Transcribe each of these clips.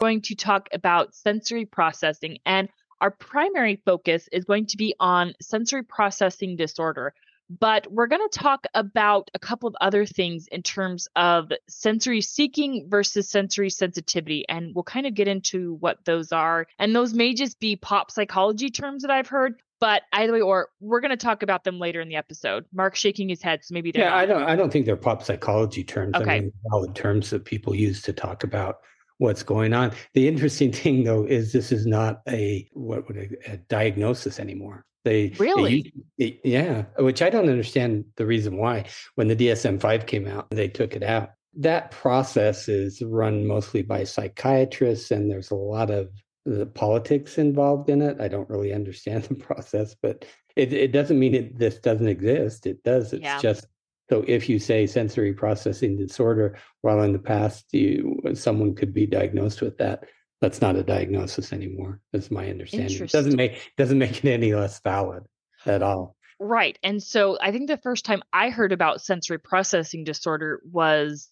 going to talk about sensory processing. And our primary focus is going to be on sensory processing disorder. But we're going to talk about a couple of other things in terms of sensory seeking versus sensory sensitivity. And we'll kind of get into what those are. And those may just be pop psychology terms that I've heard, but either way, or we're going to talk about them later in the episode. Mark shaking his head, so maybe they're yeah. not. I don't. I don't think they're pop psychology terms. Okay. I mean, valid terms that people use to talk about what's going on. The interesting thing, though, is this is not a what would a, a diagnosis anymore. They Really? they- yeah, which I don't understand the reason why. When the DSM five came out, they took it out. That process is run mostly by psychiatrists, and there's a lot of the politics involved in it. I don't really understand the process, but it, it doesn't mean it this doesn't exist. It does. It's Yeah. just so if you say sensory processing disorder, while in the past you someone could be diagnosed with that, that's not a diagnosis anymore. That's my understanding. It doesn't make doesn't make it any less valid at all. Right. And so I think the first time I heard about sensory processing disorder was,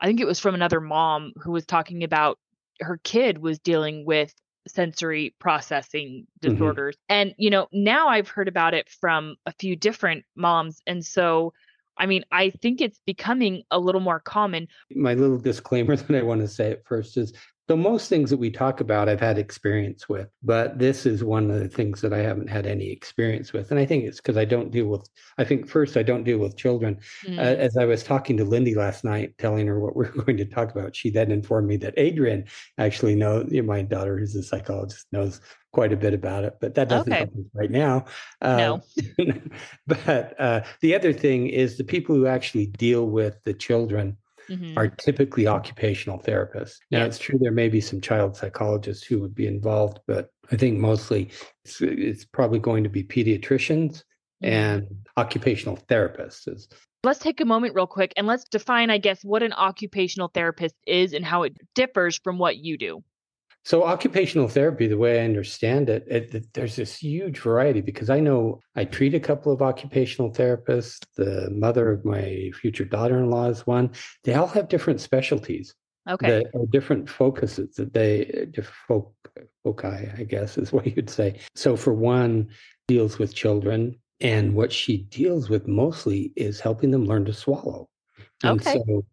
I think it was from another mom who was talking about her kid was dealing with sensory processing Mhm. disorders. And, you know, now I've heard about it from a few different moms. And so, I mean, I think it's becoming a little more common. My little disclaimer that I want to say at first is so most things that we talk about I've had experience with, but this is one of the things that I haven't had any experience with. And I think it's because I don't deal with I think first I don't deal with children. Mm, Uh, as I was talking to Lindy last night, telling her what we're going to talk about, she then informed me that Adrian actually knows, my daughter, who's a psychologist, knows quite a bit about it, but that doesn't Okay. help us right now. No. Uh, but uh, the other thing is the people who actually deal with the children mhm. are typically occupational therapists. Now, Yeah. it's true there may be some child psychologists who would be involved, but I think mostly it's, it's probably going to be pediatricians Mhm. and occupational therapists. Let's take a moment, real quick, and let's define, I guess, what an occupational therapist is and how it differs from what you do. So, occupational therapy, the way I understand it, it, it- there's this huge variety because I know I treat a couple of occupational therapists. The mother of my future daughter in law is one. They all have different specialties Okay. that different focuses that they, folk, foci, I guess is what you'd say. So, for one, deals with children. And what she deals with mostly is helping them learn to swallow. And Okay. so,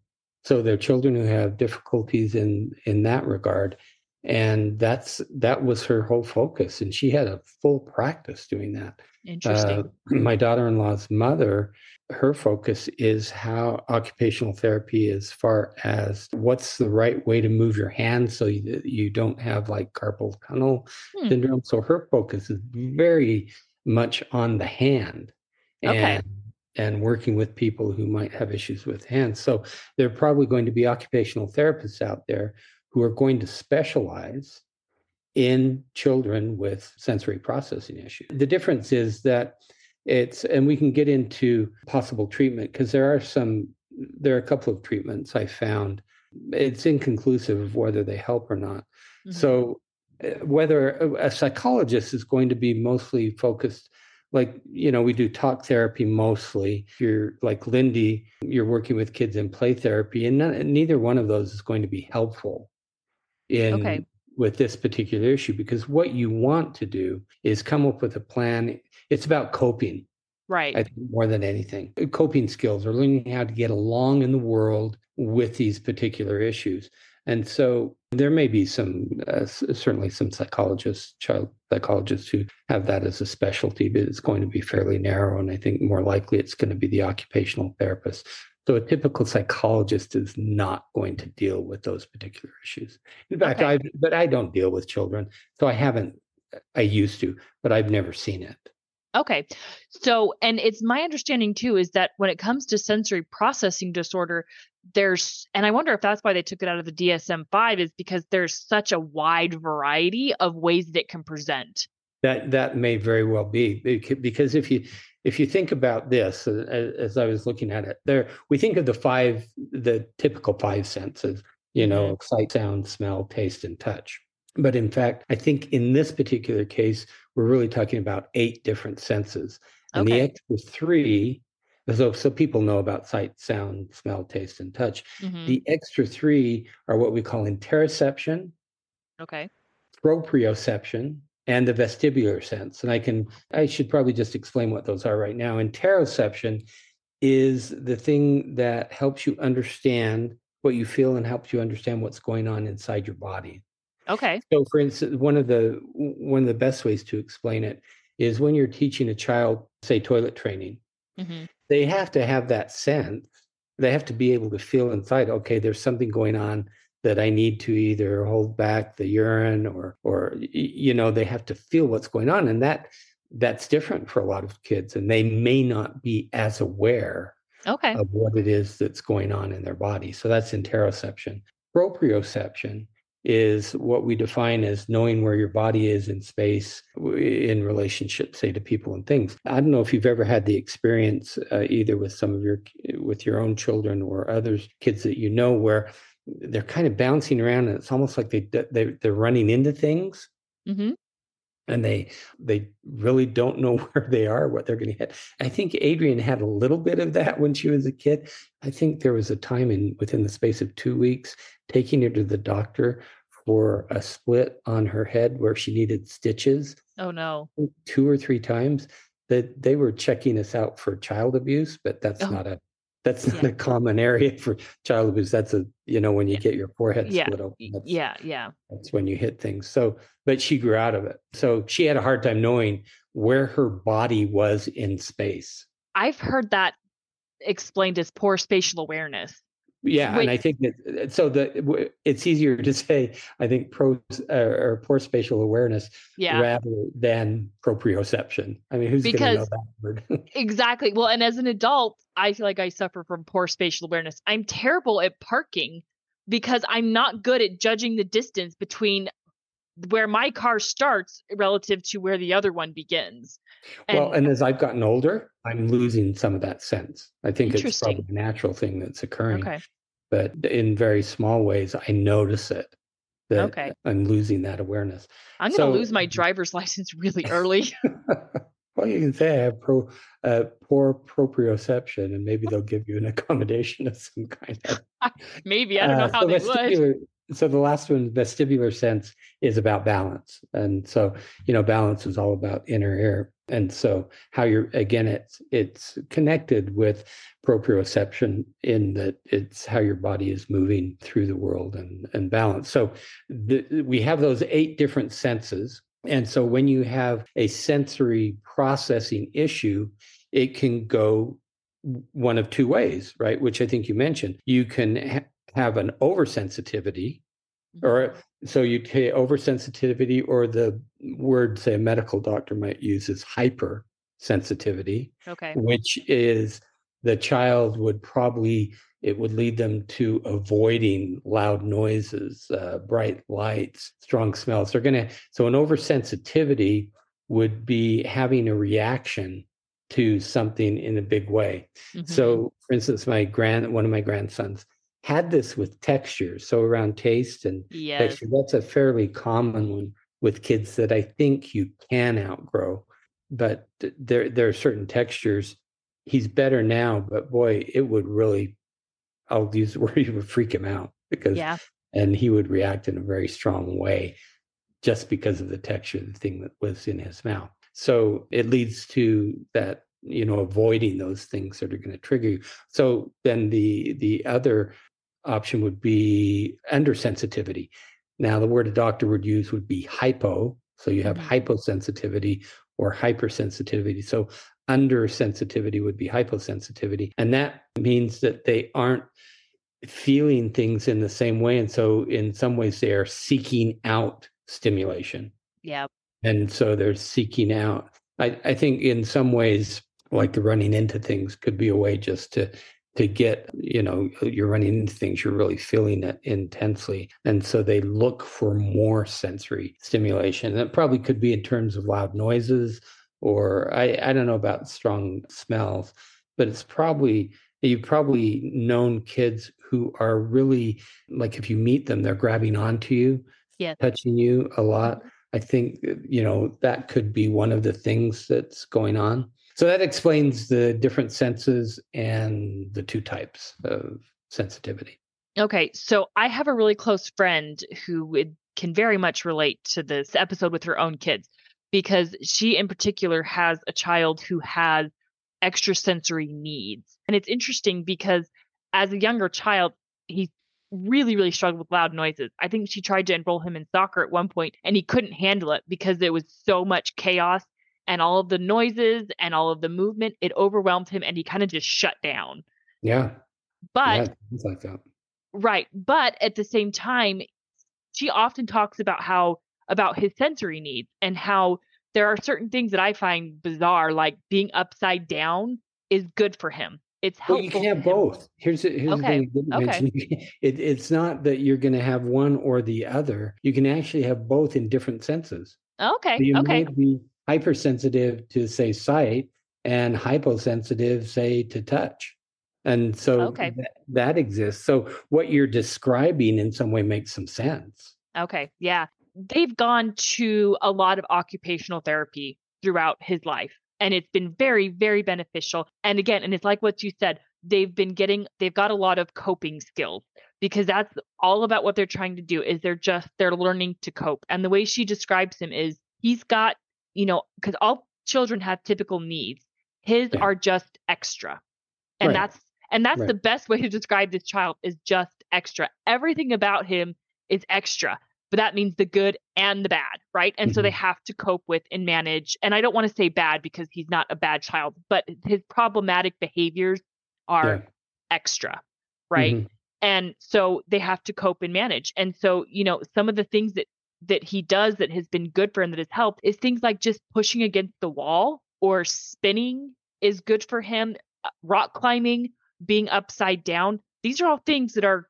so they're children who have difficulties in in that regard and that's that was her whole focus and she had a full practice doing that Interesting. uh, my daughter-in-law's mother her focus is how occupational therapy as far as what's the right way to move your hand so you, you don't have like carpal tunnel Hmm. syndrome so her focus is very much on the hand Okay. and and working with people who might have issues with hands so there are probably going to be occupational therapists out there who are going to specialize in children with sensory processing issues. The difference is that it's, and we can get into possible treatment because there are some, there are a couple of treatments I found. It's inconclusive of whether they help or not. Mhm. So, uh, whether a- psychologist is going to be mostly focused, like, you know, we do talk therapy mostly. If you're like Lindy, you're working with kids in play therapy, and none, neither one of those is going to be helpful in Okay. with this particular issue because what you want to do is come up with a plan. It's about coping. right. I think more than anything. Coping skills or learning how to get along in the world with these particular issues. And so there may be some, uh, certainly some psychologists, child psychologists who have that as a specialty, but it's going to be fairly narrow. And I think more likely it's going to be the occupational therapist. So a typical psychologist is not going to deal with those particular issues. In fact, Okay. I, but I don't deal with children. So I haven't, I used to, but I've never seen it. Okay. So, and it's my understanding too is that when it comes to sensory processing disorder, there's, and I wonder if that's why they took it out of the DSM 5 is because there's such a wide variety of ways that it can present. That that may very well be because if you if you think about this uh, as, as I was looking at it, there we think of the five the typical five senses, you know, sight, sound, smell, taste, and touch. But in fact, I think in this particular case, we're really talking about eight different senses, and the Okay. extra three. So, so people know about sight, sound, smell, taste, and touch. Mhm. The extra three are what we call interoception, Okay. Proprioception and the vestibular sense. And I can, I should probably just explain what those are right now. Interoception is the thing that helps you understand what you feel and helps you understand what's going on inside your body. Okay. So for instance, one of the one of the best ways to explain it is when you're teaching a child, say toilet training, mm-hmm. they have to have that sense. They have to be able to feel inside, okay, there's something going on that I need to either hold back the urine or or you know, they have to feel what's going on. And that that's different for a lot of kids. And they may not be as aware okay. of what it is that's going on in their body. So that's interoception. Proprioception is what we define as knowing where your body is in space in relationship say to people and things i don't know if you've ever had the experience uh, either with some of your with your own children or others kids that you know where they're kind of bouncing around and it's almost like they, they they're running into things. Mm-hmm. And they they really don't know where they are what they're going to hit. I think adrian had a little bit of that when she was a kid. I think there was a time in within the space of two weeks taking her to the doctor for a split on her head where she needed stitches oh no. two or three times that they were checking us out for child abuse but that's oh. not a that's not yeah. a common area for child abuse. That's a you know when you get your forehead yeah. split open. yeah, yeah. That's when you hit things. So, but she grew out of it. So she had a hard time knowing where her body was in space. I've heard that explained as poor spatial awareness yeah Wait. and i think that uh, so the it's easier to say i think pro uh, or poor spatial awareness yeah. rather than proprioception i mean who's going to know that word exactly well and as an adult i feel like i suffer from poor spatial awareness i'm terrible at parking because i'm not good at judging the distance between where my car starts relative to where the other one begins. And, well, and as I've gotten older, I'm losing some of that sense. I think it's probably a natural thing that's occurring. Okay. But in very small ways, I notice it. That okay. I'm losing that awareness. I'm going to lose my driver's license really early. well, you can say I have pro, uh, poor proprioception, and maybe they'll give you an accommodation of some kind. Maybe I don't know uh, how they would so the last one vestibular sense is about balance. And so you know balance is all about inner ear and so how you're again it's it's connected with proprioception in that it's how your body is moving through the world and and balance. So the, we have those eight different senses. And so when you have a sensory processing issue it can go one of two ways right? Which i think you mentioned. You can ha- have an oversensitivity or mm-hmm. so you say oversensitivity or the word say a medical doctor might use is hypersensitivity okay which is the child would probably it would lead them to avoiding loud noises uh, bright lights strong smells they're going to so an oversensitivity would be having a reaction to something in a big way mm-hmm. so for instance my grand one of my grandsons had this with texture. So around taste and yes. texture, that's a fairly common one with kids that I think you can outgrow. But there there are certain textures. He's better now, but boy, it would really I'll use the word it would freak him out because yeah. and he would react in a very strong way just because of the texture, the thing that was in his mouth. So it leads to that you know avoiding those things that are going to trigger you so then the the other option would be under sensitivity. Now, the word a doctor would use would be hypo. So you have mm-hmm. hyposensitivity or hypersensitivity. So under sensitivity would be hyposensitivity. And that means that they aren't feeling things in the same way. And so, in some ways, they are seeking out stimulation. Yeah. And so they're seeking out. I, I think in some ways, like the running into things could be a way just to to get you know you're running into things you're really feeling it intensely. And so they look for more sensory stimulation. That probably could be in terms of loud noises or i i don't know about strong smells but it's probably you've probably known kids who are really like if you meet them they're grabbing onto you yeah touching you a lot. Mm-hmm. i think you know that could be one of the things that's going on so that explains the different senses and the two types of sensitivity. Okay. So I have a really close friend who can very much relate to this episode with her own kids because she in particular has a child who has extrasensory needs. And it's interesting because as a younger child, he really, really struggled with loud noises. I think she tried to enroll him in soccer at one point and he couldn't handle it because there was so much chaos and all of the noises and all of the movement. It overwhelmed him and he kind of just shut down. Yeah. But yeah, like that. Right. But at the same time, she often talks about how about his sensory needs and how there are certain things that I find bizarre, like being upside down is good for him. It's helpful. Well, you can have both. Here's, here's okay. the thing okay. It, it's not that you're going to have one or the other. You can actually have both in different senses. Okay. So you okay. might be hypersensitive to, say, sight and hyposensitive, say, to touch. And so okay. th- that exists. So what you're describing in some way makes some sense. Okay. Yeah. They've gone to a lot of occupational therapy throughout his life and it's been very very beneficial and again and it's like what you said they've been getting they've got a lot of coping skills because that's all about what they're trying to do is they're just they're learning to cope and the way she describes him is he's got you know because all children have typical needs his yeah. are just extra and right. that's and that's right. the best way to describe this child is just extra everything about him is extra but that means the good and the bad, right? And mm-hmm. so they mm-hmm. have to cope with and manage. And I don't want to say bad because he's not a bad child, but his problematic behaviors are yeah. extra, right? Mm-hmm. And so they have to cope and manage. And so, you know, some of the things that that he does that has been good for him that has helped is things like just pushing against the wall or spinning is good for him, uh, rock climbing, being upside down. These are all things that are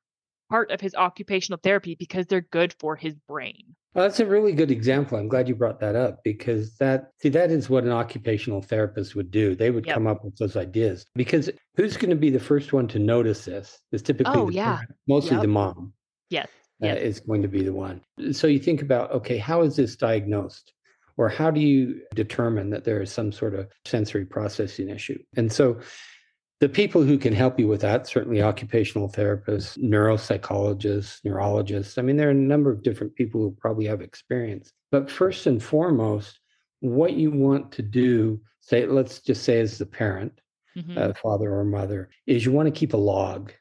part of his occupational therapy because they're good for his brain. Well, that's a really good example. I'm glad you brought that up because that see that is what an occupational therapist would do. They would yep. come up with those ideas because who's going to be the first one to notice this? Is typically oh, yeah. Parent, mostly yep. the mom. Yes. Uh, is going to be the one. So you think about okay, how is this diagnosed? Or how do you determine that there is some sort of sensory processing issue? And so the people who can help you with that, certainly occupational therapists, neuropsychologists, neurologists. I mean, there are a number of different people who probably have experience. But first and foremost, what you want to do, say, let's just say as the parent, mm-hmm. uh, father or mother, is you want to keep a log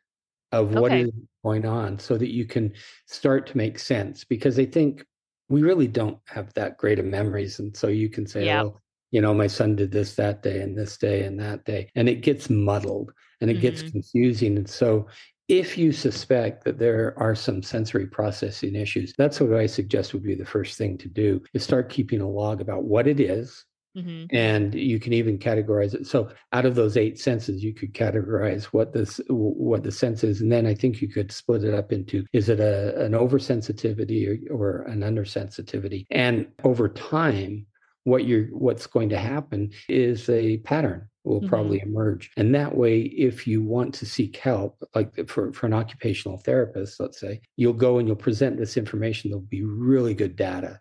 of what okay. is going on so that you can start to make sense because I think we really don't have that great of memories. And so you can say, yeah. well, you know, my son did this that day and this day and that day. And it gets muddled and it mm-hmm. gets confusing. And so if you suspect that there are some sensory processing issues, that's what I suggest would be the first thing to do is start keeping a log about what it is, Mm-hmm. And you can even categorize it. So out of those eight senses, you could categorize what this what the sense is, and then I think you could split it up into is it a an oversensitivity or, or an undersensitivity? And over time, what you're what's going to happen is a pattern will mm-hmm. probably emerge and that way if you want to seek help like for, for an occupational therapist let's say you'll go and you'll present this information there'll be really good data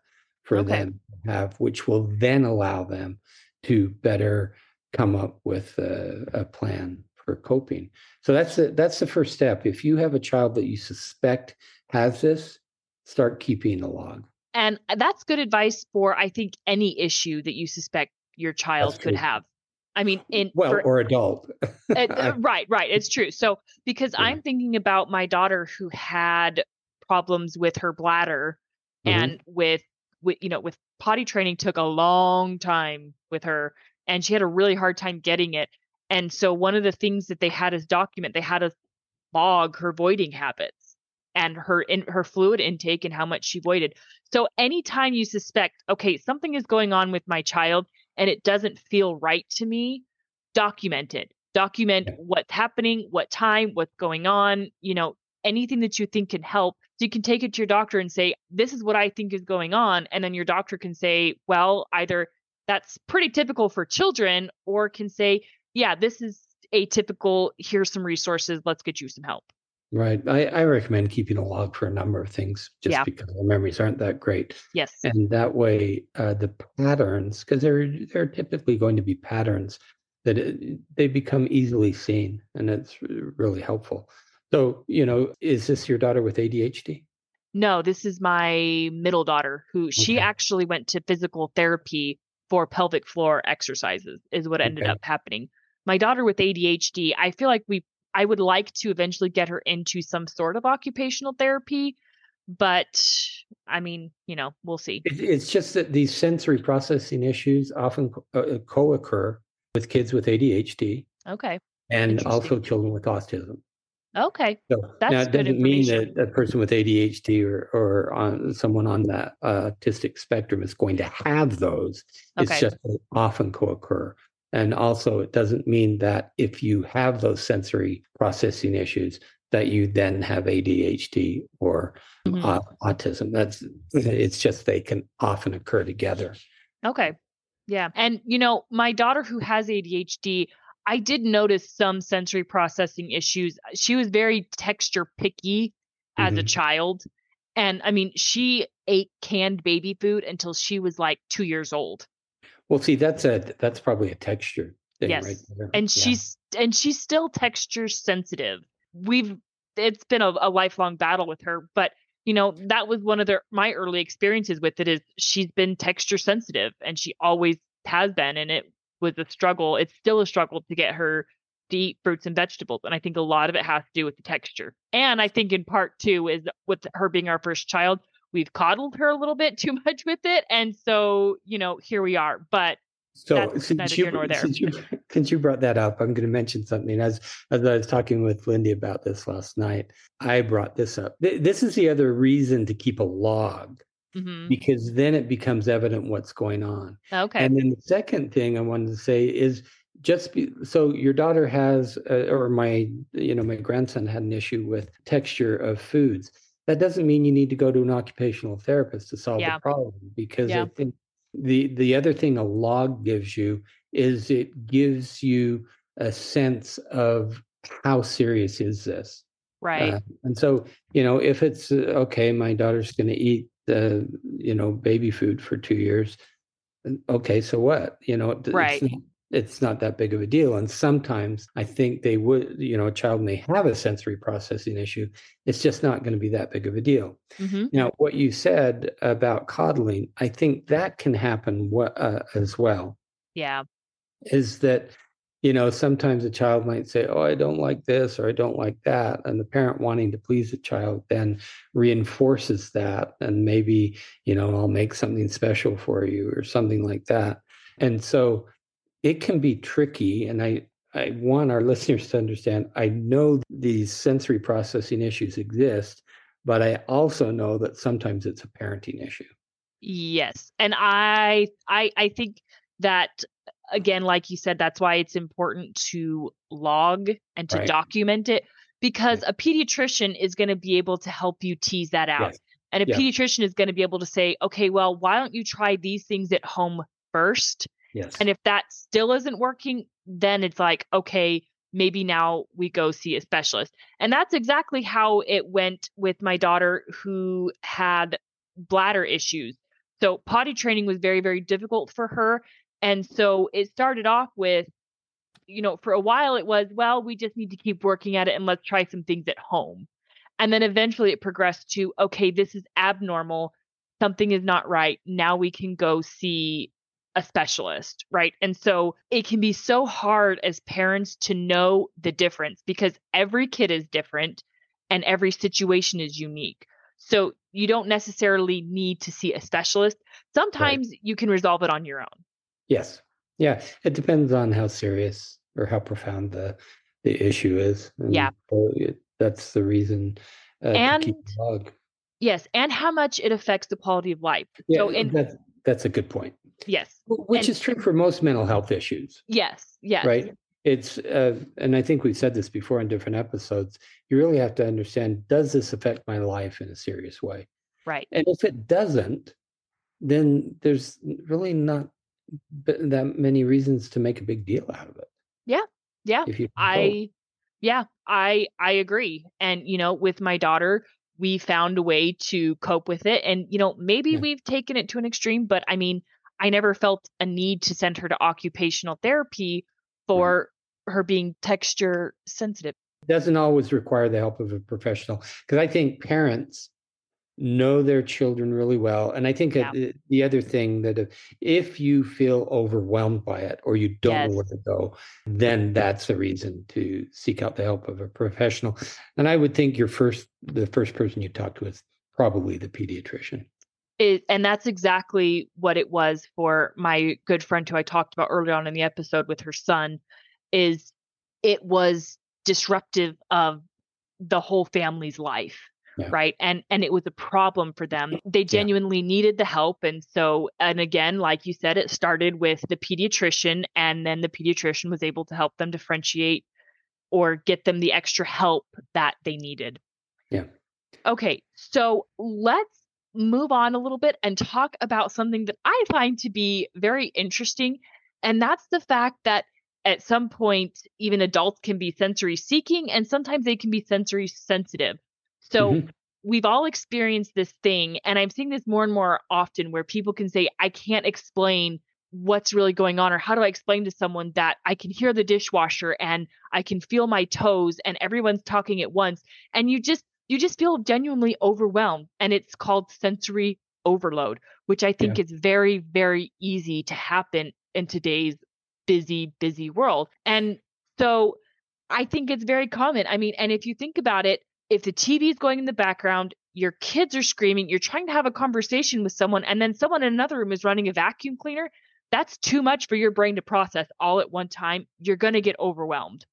for okay. them to have which will then allow them to better come up with a, a plan for coping so that's the that's the first step if you have a child that you suspect has this start keeping a log and that's good advice for, I think, any issue that you suspect your child could have. I mean, in well, for, or adult. uh, right, right. It's true. So, because yeah. I'm thinking about my daughter who had problems with her bladder mm-hmm. and with, with, you know, with potty training took a long time with her and she had a really hard time getting it. And so, one of the things that they had as document, they had to log her voiding habits and her in her fluid intake and how much she voided. So anytime you suspect, okay, something is going on with my child and it doesn't feel right to me, document it. Document what's happening, what time, what's going on, you know, anything that you think can help. So you can take it to your doctor and say, this is what I think is going on. And then your doctor can say, well, either that's pretty typical for children, or can say, yeah, this is atypical. Here's some resources. Let's get you some help. Right. I, I recommend keeping a log for a number of things just yeah. because the memories aren't that great. Yes. And that way, uh, the patterns, because there, there are typically going to be patterns that it, they become easily seen, and it's really helpful. So, you know, is this your daughter with ADHD? No, this is my middle daughter who she actually went to physical therapy for pelvic floor exercises is what ended Okay. up happening. My daughter with ADHD, I feel like we I would like to eventually get her into some sort of occupational therapy, but I mean, you know, we'll see. It, it's just that these sensory processing issues often co- uh, co-occur with kids with ADHD Okay. and also children with autism. Okay. So That's now it doesn't mean that a person with ADHD or or on someone on the uh, autistic spectrum is going to have those. It's just they often co-occur. And also, it doesn't mean that if you have those sensory processing issues, that you then have ADHD or Mhm. uh, autism. That's it's just they can often occur together. Okay. Yeah. And, you know, my daughter who has ADHD, I did notice some sensory processing issues. She was very texture picky as a Mhm. child. And I mean, she ate canned baby food until she was like two years old. Well, see, that's a that's probably a texture thing right Yes. there. And Yeah. she's and she's still texture sensitive. We've it's been a, a lifelong battle with her, but you know, that was one of the my early experiences with it is she's been texture sensitive and she always has been and it was a struggle. It's still a struggle to get her to eat fruits and vegetables. And I think a lot of it has to do with the texture. And I think in part two is with her being our first child, we've coddled her a little bit too much with it. And so, you know, here we are. But So since neither you, here nor there. since you since you brought that up, I'm going to mention something. As as I was talking with Lindy about this last night, I brought this up. Th- This is the other reason to keep a log mhm. because then it becomes evident what's going on. okay. And then the second thing I wanted to say is just be, so your daughter has, uh, or my, you know, my grandson had an issue with texture of foods. That doesn't mean you need to go to an occupational therapist to solve Yeah. the problem because Yeah. I think the the other thing a log gives you is it gives you a sense of how serious is this right. uh, and so, you know, if it's uh, okay, my daughter's going to eat the, you know, baby food for two years. Okay, so what? You know, Right. it's, not, it's not that big of a deal. And sometimes I think they would, you know, a child may have a sensory processing issue. It's just not going to be that big of a deal. hmm Now, what you said about coddling, I think that can happen uh, as well Yeah. is that you know sometimes a child might say oh i don't like this or i don't like that and the parent wanting to please the child then reinforces that and maybe you know i'll make something special for you or something like that and so it can be tricky and i i want our listeners to understand i know these sensory processing issues exist but i also know that sometimes it's a parenting issue Yes. And I I I think that again like you said that's why it's important to log and to Right. document it because a pediatrician is going to be able to help you tease that out. Yes. And a Yeah. pediatrician is going to be able to say, "Okay, well, why don't you try these things at home first? yes And if that still isn't working, then it's like, okay, maybe now we go see a specialist. And that's exactly how it went with my daughter who had bladder issues. So potty training was very, very difficult for her. And so it started off with, you know, for a while it was, well, we just need to keep working at it and let's try some things at home. And then eventually it progressed to, okay, this is abnormal. Something is not right. Now we can go see a specialist, right? And so it can be so hard as parents to know the difference because every kid is different and every situation is unique. So you don't necessarily need to see a specialist. Sometimes you can resolve it on your own. Yes. Yeah. It depends on how serious or how profound the the issue is. And Yeah. that's the reason uh, And-. Yes, and how much it affects the quality of life. Yeah, so in that's that's a good point. yes, Which And- is true for most mental health issues, yes, yes. right? It's uh, and I think we've said this before in different episodes. You really have to understand: does this affect my life in a serious way? Right. And if it doesn't, then there's really not that many reasons to make a big deal out of it. Yeah. If you don't. I yeah, I I agree. And you know, with my daughter, we found a way to cope with it and you know, maybe Yeah. we've taken it to an extreme, but I mean, I never felt a need to send her to occupational therapy for her being texture sensitive. doesn't always require the help of a professional because I think parents know their children really well. And I think uh, yeah. the other thing that uh, if you feel overwhelmed by it or you don't yes. know where to go, then that's the reason to seek out the help of a professional. And I would think your first, the first person you talk to is probably the pediatrician. It, and that's exactly what it was for my good friend who I talked about earlier on in the episode with her son is it was disruptive of the whole family's life yeah. right? And and it was a problem for them. They genuinely yeah. needed the help and so and again like you said it started with the pediatrician and then the pediatrician was able to help them differentiate or get them the extra help that they needed. Yeah. Okay so let's move on a little bit and talk about something that i find to be very interesting and that's the fact that at some point even adults can be sensory seeking and sometimes they can be sensory sensitive so mm-hmm. we've all experienced this thing, and I'm seeing this more and more often where people can say, I can't explain what's really going on, or how do I explain to someone that I can hear the dishwasher and I can feel my toes and everyone's talking at once. And you just you just feel genuinely overwhelmed. And it's called sensory overload, which I think yeah. is very, very easy to happen in today's busy, busy world. And so I think it's very common. I mean, and if you think about it, if the TV is going in the background, your kids are screaming, you're trying to have a conversation with someone, and then someone in another room is running a vacuum cleaner, that's too much for your brain to process all at one time. You're going to get overwhelmed.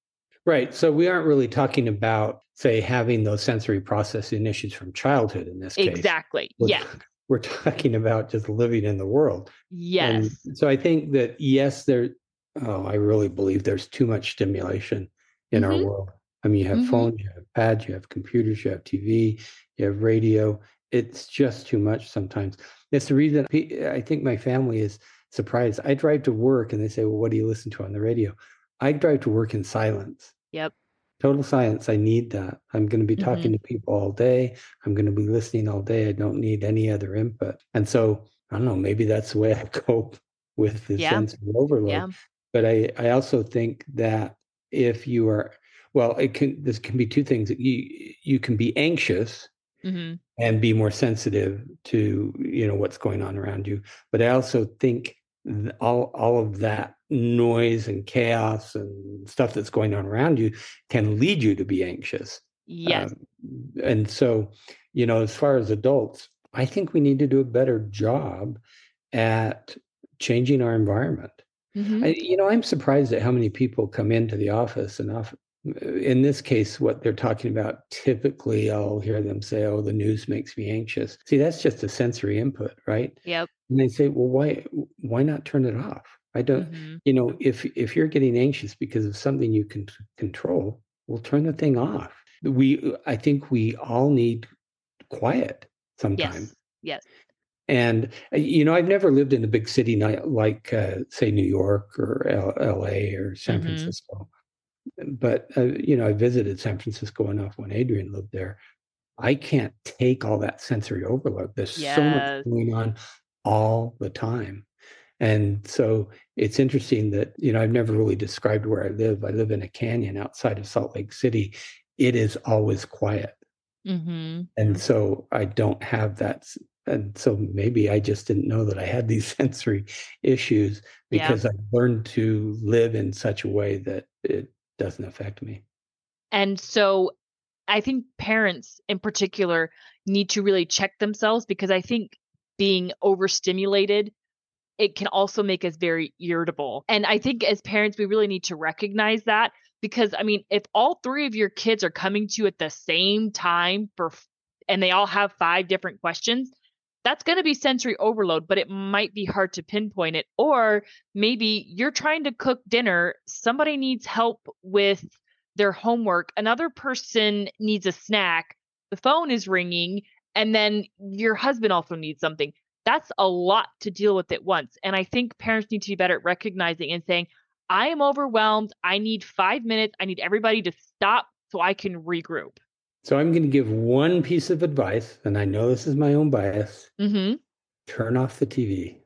Right. So we aren't really talking about, say, having those sensory processing issues from childhood in this case. Exactly. We're, yeah. We're talking about just living in the world. Yes. And so I think that, yes, there, oh, I really believe there's too much stimulation in mm-hmm. our world. I mean, you have mm-hmm. phones, you have pads, you have computers, you have TV, you have radio. It's just too much sometimes. It's the reason I think my family is surprised. I drive to work and they say, Well, what do you listen to on the radio? I drive to work in silence. Yep. Total silence. I need that. I'm going to be talking mm-hmm. to people all day. I'm going to be listening all day. I don't need any other input. And so I don't know, maybe that's the way I cope with the yeah. sense of overload. Yeah. But I, I also think that if you are well it can this can be two things you you can be anxious mm-hmm. and be more sensitive to you know what's going on around you but i also think all all of that noise and chaos and stuff that's going on around you can lead you to be anxious yes um, and so you know as far as adults i think we need to do a better job at changing our environment mm-hmm. I, you know i'm surprised at how many people come into the office and often in this case, what they're talking about, typically I'll hear them say, Oh, the news makes me anxious. See, that's just a sensory input, right? Yep. And they say, Well, why why not turn it off? I don't, mm-hmm. you know, if if you're getting anxious because of something you can control, well, turn the thing off. We I think we all need quiet sometimes. Yes. Yes. And uh, you know, I've never lived in a big city like, uh, say, New York or L- L.A. or San mm-hmm. Francisco but uh, you know, I visited San Francisco enough when Adrian lived there. I can't take all that sensory overload. There's yes. so much going on all the time. And so it's interesting that, you know, I've never really described where I live. I live in a canyon outside of Salt Lake City. It is always quiet. Mm-hmm. And so I don't have that. And so maybe I just didn't know that I had these sensory issues because yeah. I learned to live in such a way that it doesn't affect me. And so I think parents in particular need to really check themselves because I think being overstimulated it can also make us very irritable. And I think as parents we really need to recognize that because I mean if all three of your kids are coming to you at the same time for and they all have five different questions, that's going to be sensory overload, but it might be hard to pinpoint it. Or maybe you're trying to cook dinner, somebody needs help with their homework, another person needs a snack, the phone is ringing, and then your husband also needs something. That's a lot to deal with at once. And I think parents need to be better at recognizing and saying, I am overwhelmed. I need five minutes. I need everybody to stop so I can regroup. So I'm going to give one piece of advice, and I know this is my own bias. Mm-hmm. Turn off the TV.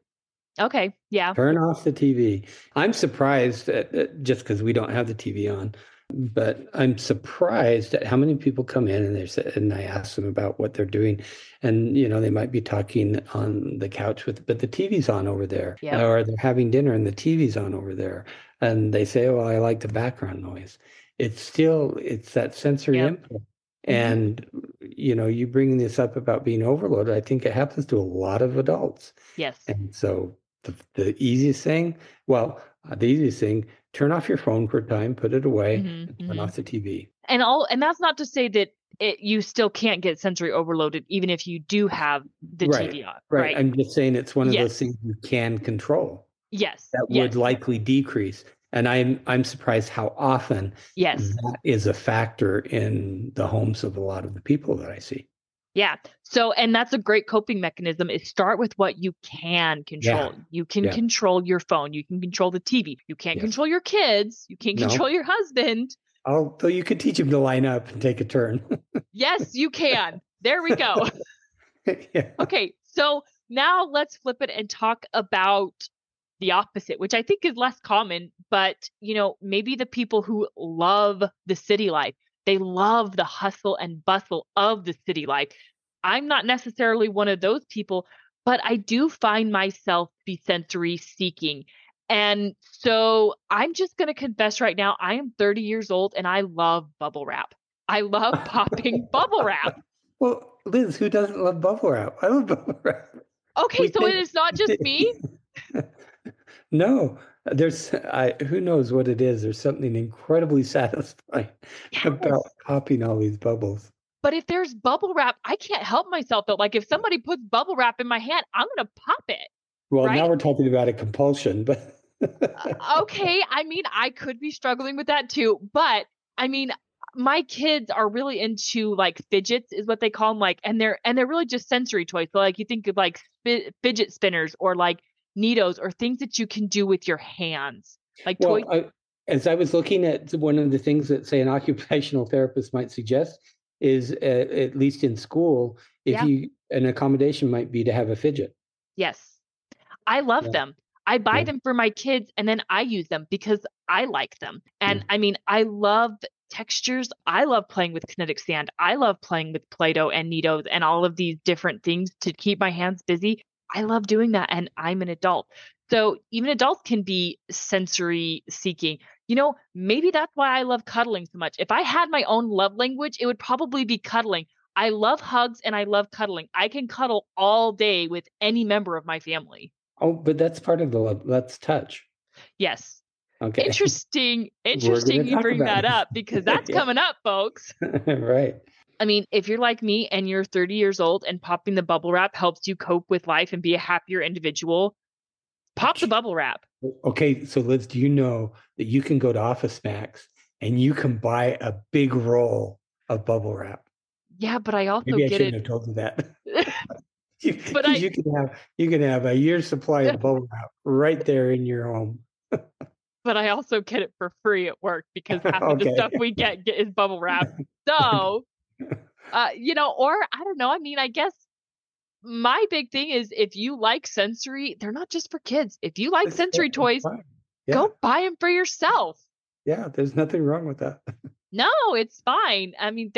Okay. Yeah. Turn off the TV. I'm surprised at, at just because we don't have the TV on. but I'm surprised at how many people come in and they and I ask them about what they're doing, and you know they might be talking on the couch with, but the TV's on over there, Yep. or they're having dinner and the TV's on over there, and they say, "Oh, I like the background noise." It's still it's that sensory Yep. input, and you know you bring this up about being overloaded. I think it happens to a lot of adults, Yes. and so the the easiest thing, well, uh, the easiest thing, turn off your phone for a time, put it away, Mhm, and turn mhm. off the TV. And all and that's not to say that it you still can't get sensory overloaded even if you do have the Right, TV on, Right. right? I'm just saying it's one of those things you can control yes. that yes. would likely decrease. And I'm I'm surprised how often Yes. that is a factor in the homes of a lot of the people that I see. Yeah. So, and that's a great coping mechanism is start with what you can control. You can Yeah. control your phone. You can control the TV. You can't Yes. control your kids. You can't No. control your husband. Although you could teach him to line up and take a turn. Yes, you can. There we go. yeah. Okay. So now let's flip it and talk about the opposite, which I think is less common, but you know, maybe the people who love the city life, they love the hustle and bustle of the city life. I'm not necessarily one of those people, but I do find myself to be sensory seeking. And so I'm just going to confess right now, I am 30 years old and I love bubble wrap. I love popping bubble wrap. Well, Liz, who doesn't love bubble wrap? I love bubble wrap. Okay, We so it did- is not just me. no, there's I who knows what it is. There's something incredibly satisfying about popping all these bubbles. But if there's bubble wrap, I can't help myself though. Like if somebody puts bubble wrap in my hand, I'm gonna pop it. Well, Right? now we're talking about a compulsion, but uh, Okay, I mean, I could be struggling with that too, but I mean, my kids are really into like fidgets, is what they call them, like, and they're and they're really just sensory toys. So like you think of like fidget spinners or like needles or things that you can do with your hands, like well, toys. I, as I was looking at one of the things that say an occupational therapist might suggest is uh, at least in school, if Yeah. you an accommodation might be to have a fidget. Yes. I love Yeah. them. I buy Yeah. them for my kids and then I use them because I like them. And. I mean, I love textures. I love playing with kinetic sand. I love playing with Play Doh and NeeDohs and all of these different things to keep my hands busy. I love doing that. And I'm an adult. So even adults can be sensory seeking. You know, maybe that's why I love cuddling so much. If I had my own love language, it would probably be cuddling. I love hugs and I love cuddling. I can cuddle all day with any member of my family. Oh, but that's part of the love. That's touch. Yes. Okay. Interesting. Interesting you bring that it. up because that's Yeah. coming up, folks. right. I mean, if you're like me and you're 30 years old and popping the bubble wrap helps you cope with life and be a happier individual, pop the bubble wrap. Okay, so Liz, do you know that you can go to Office Max and you can buy a big roll of bubble wrap? Yeah, but I also Maybe I get shouldn't it. have told you that. you, But I- you can have you can have a year's supply of bubble wrap right there in your home. but I also get it for free at work because half of the stuff we get, get is bubble wrap. So, uh, you know, or I don't know. I mean, I guess my big thing is if you like sensory, they're not just for kids. If you like It's sensory toys. Yeah, go buy them for yourself. yeah, there's nothing wrong with that. No, it's fine. I mean, they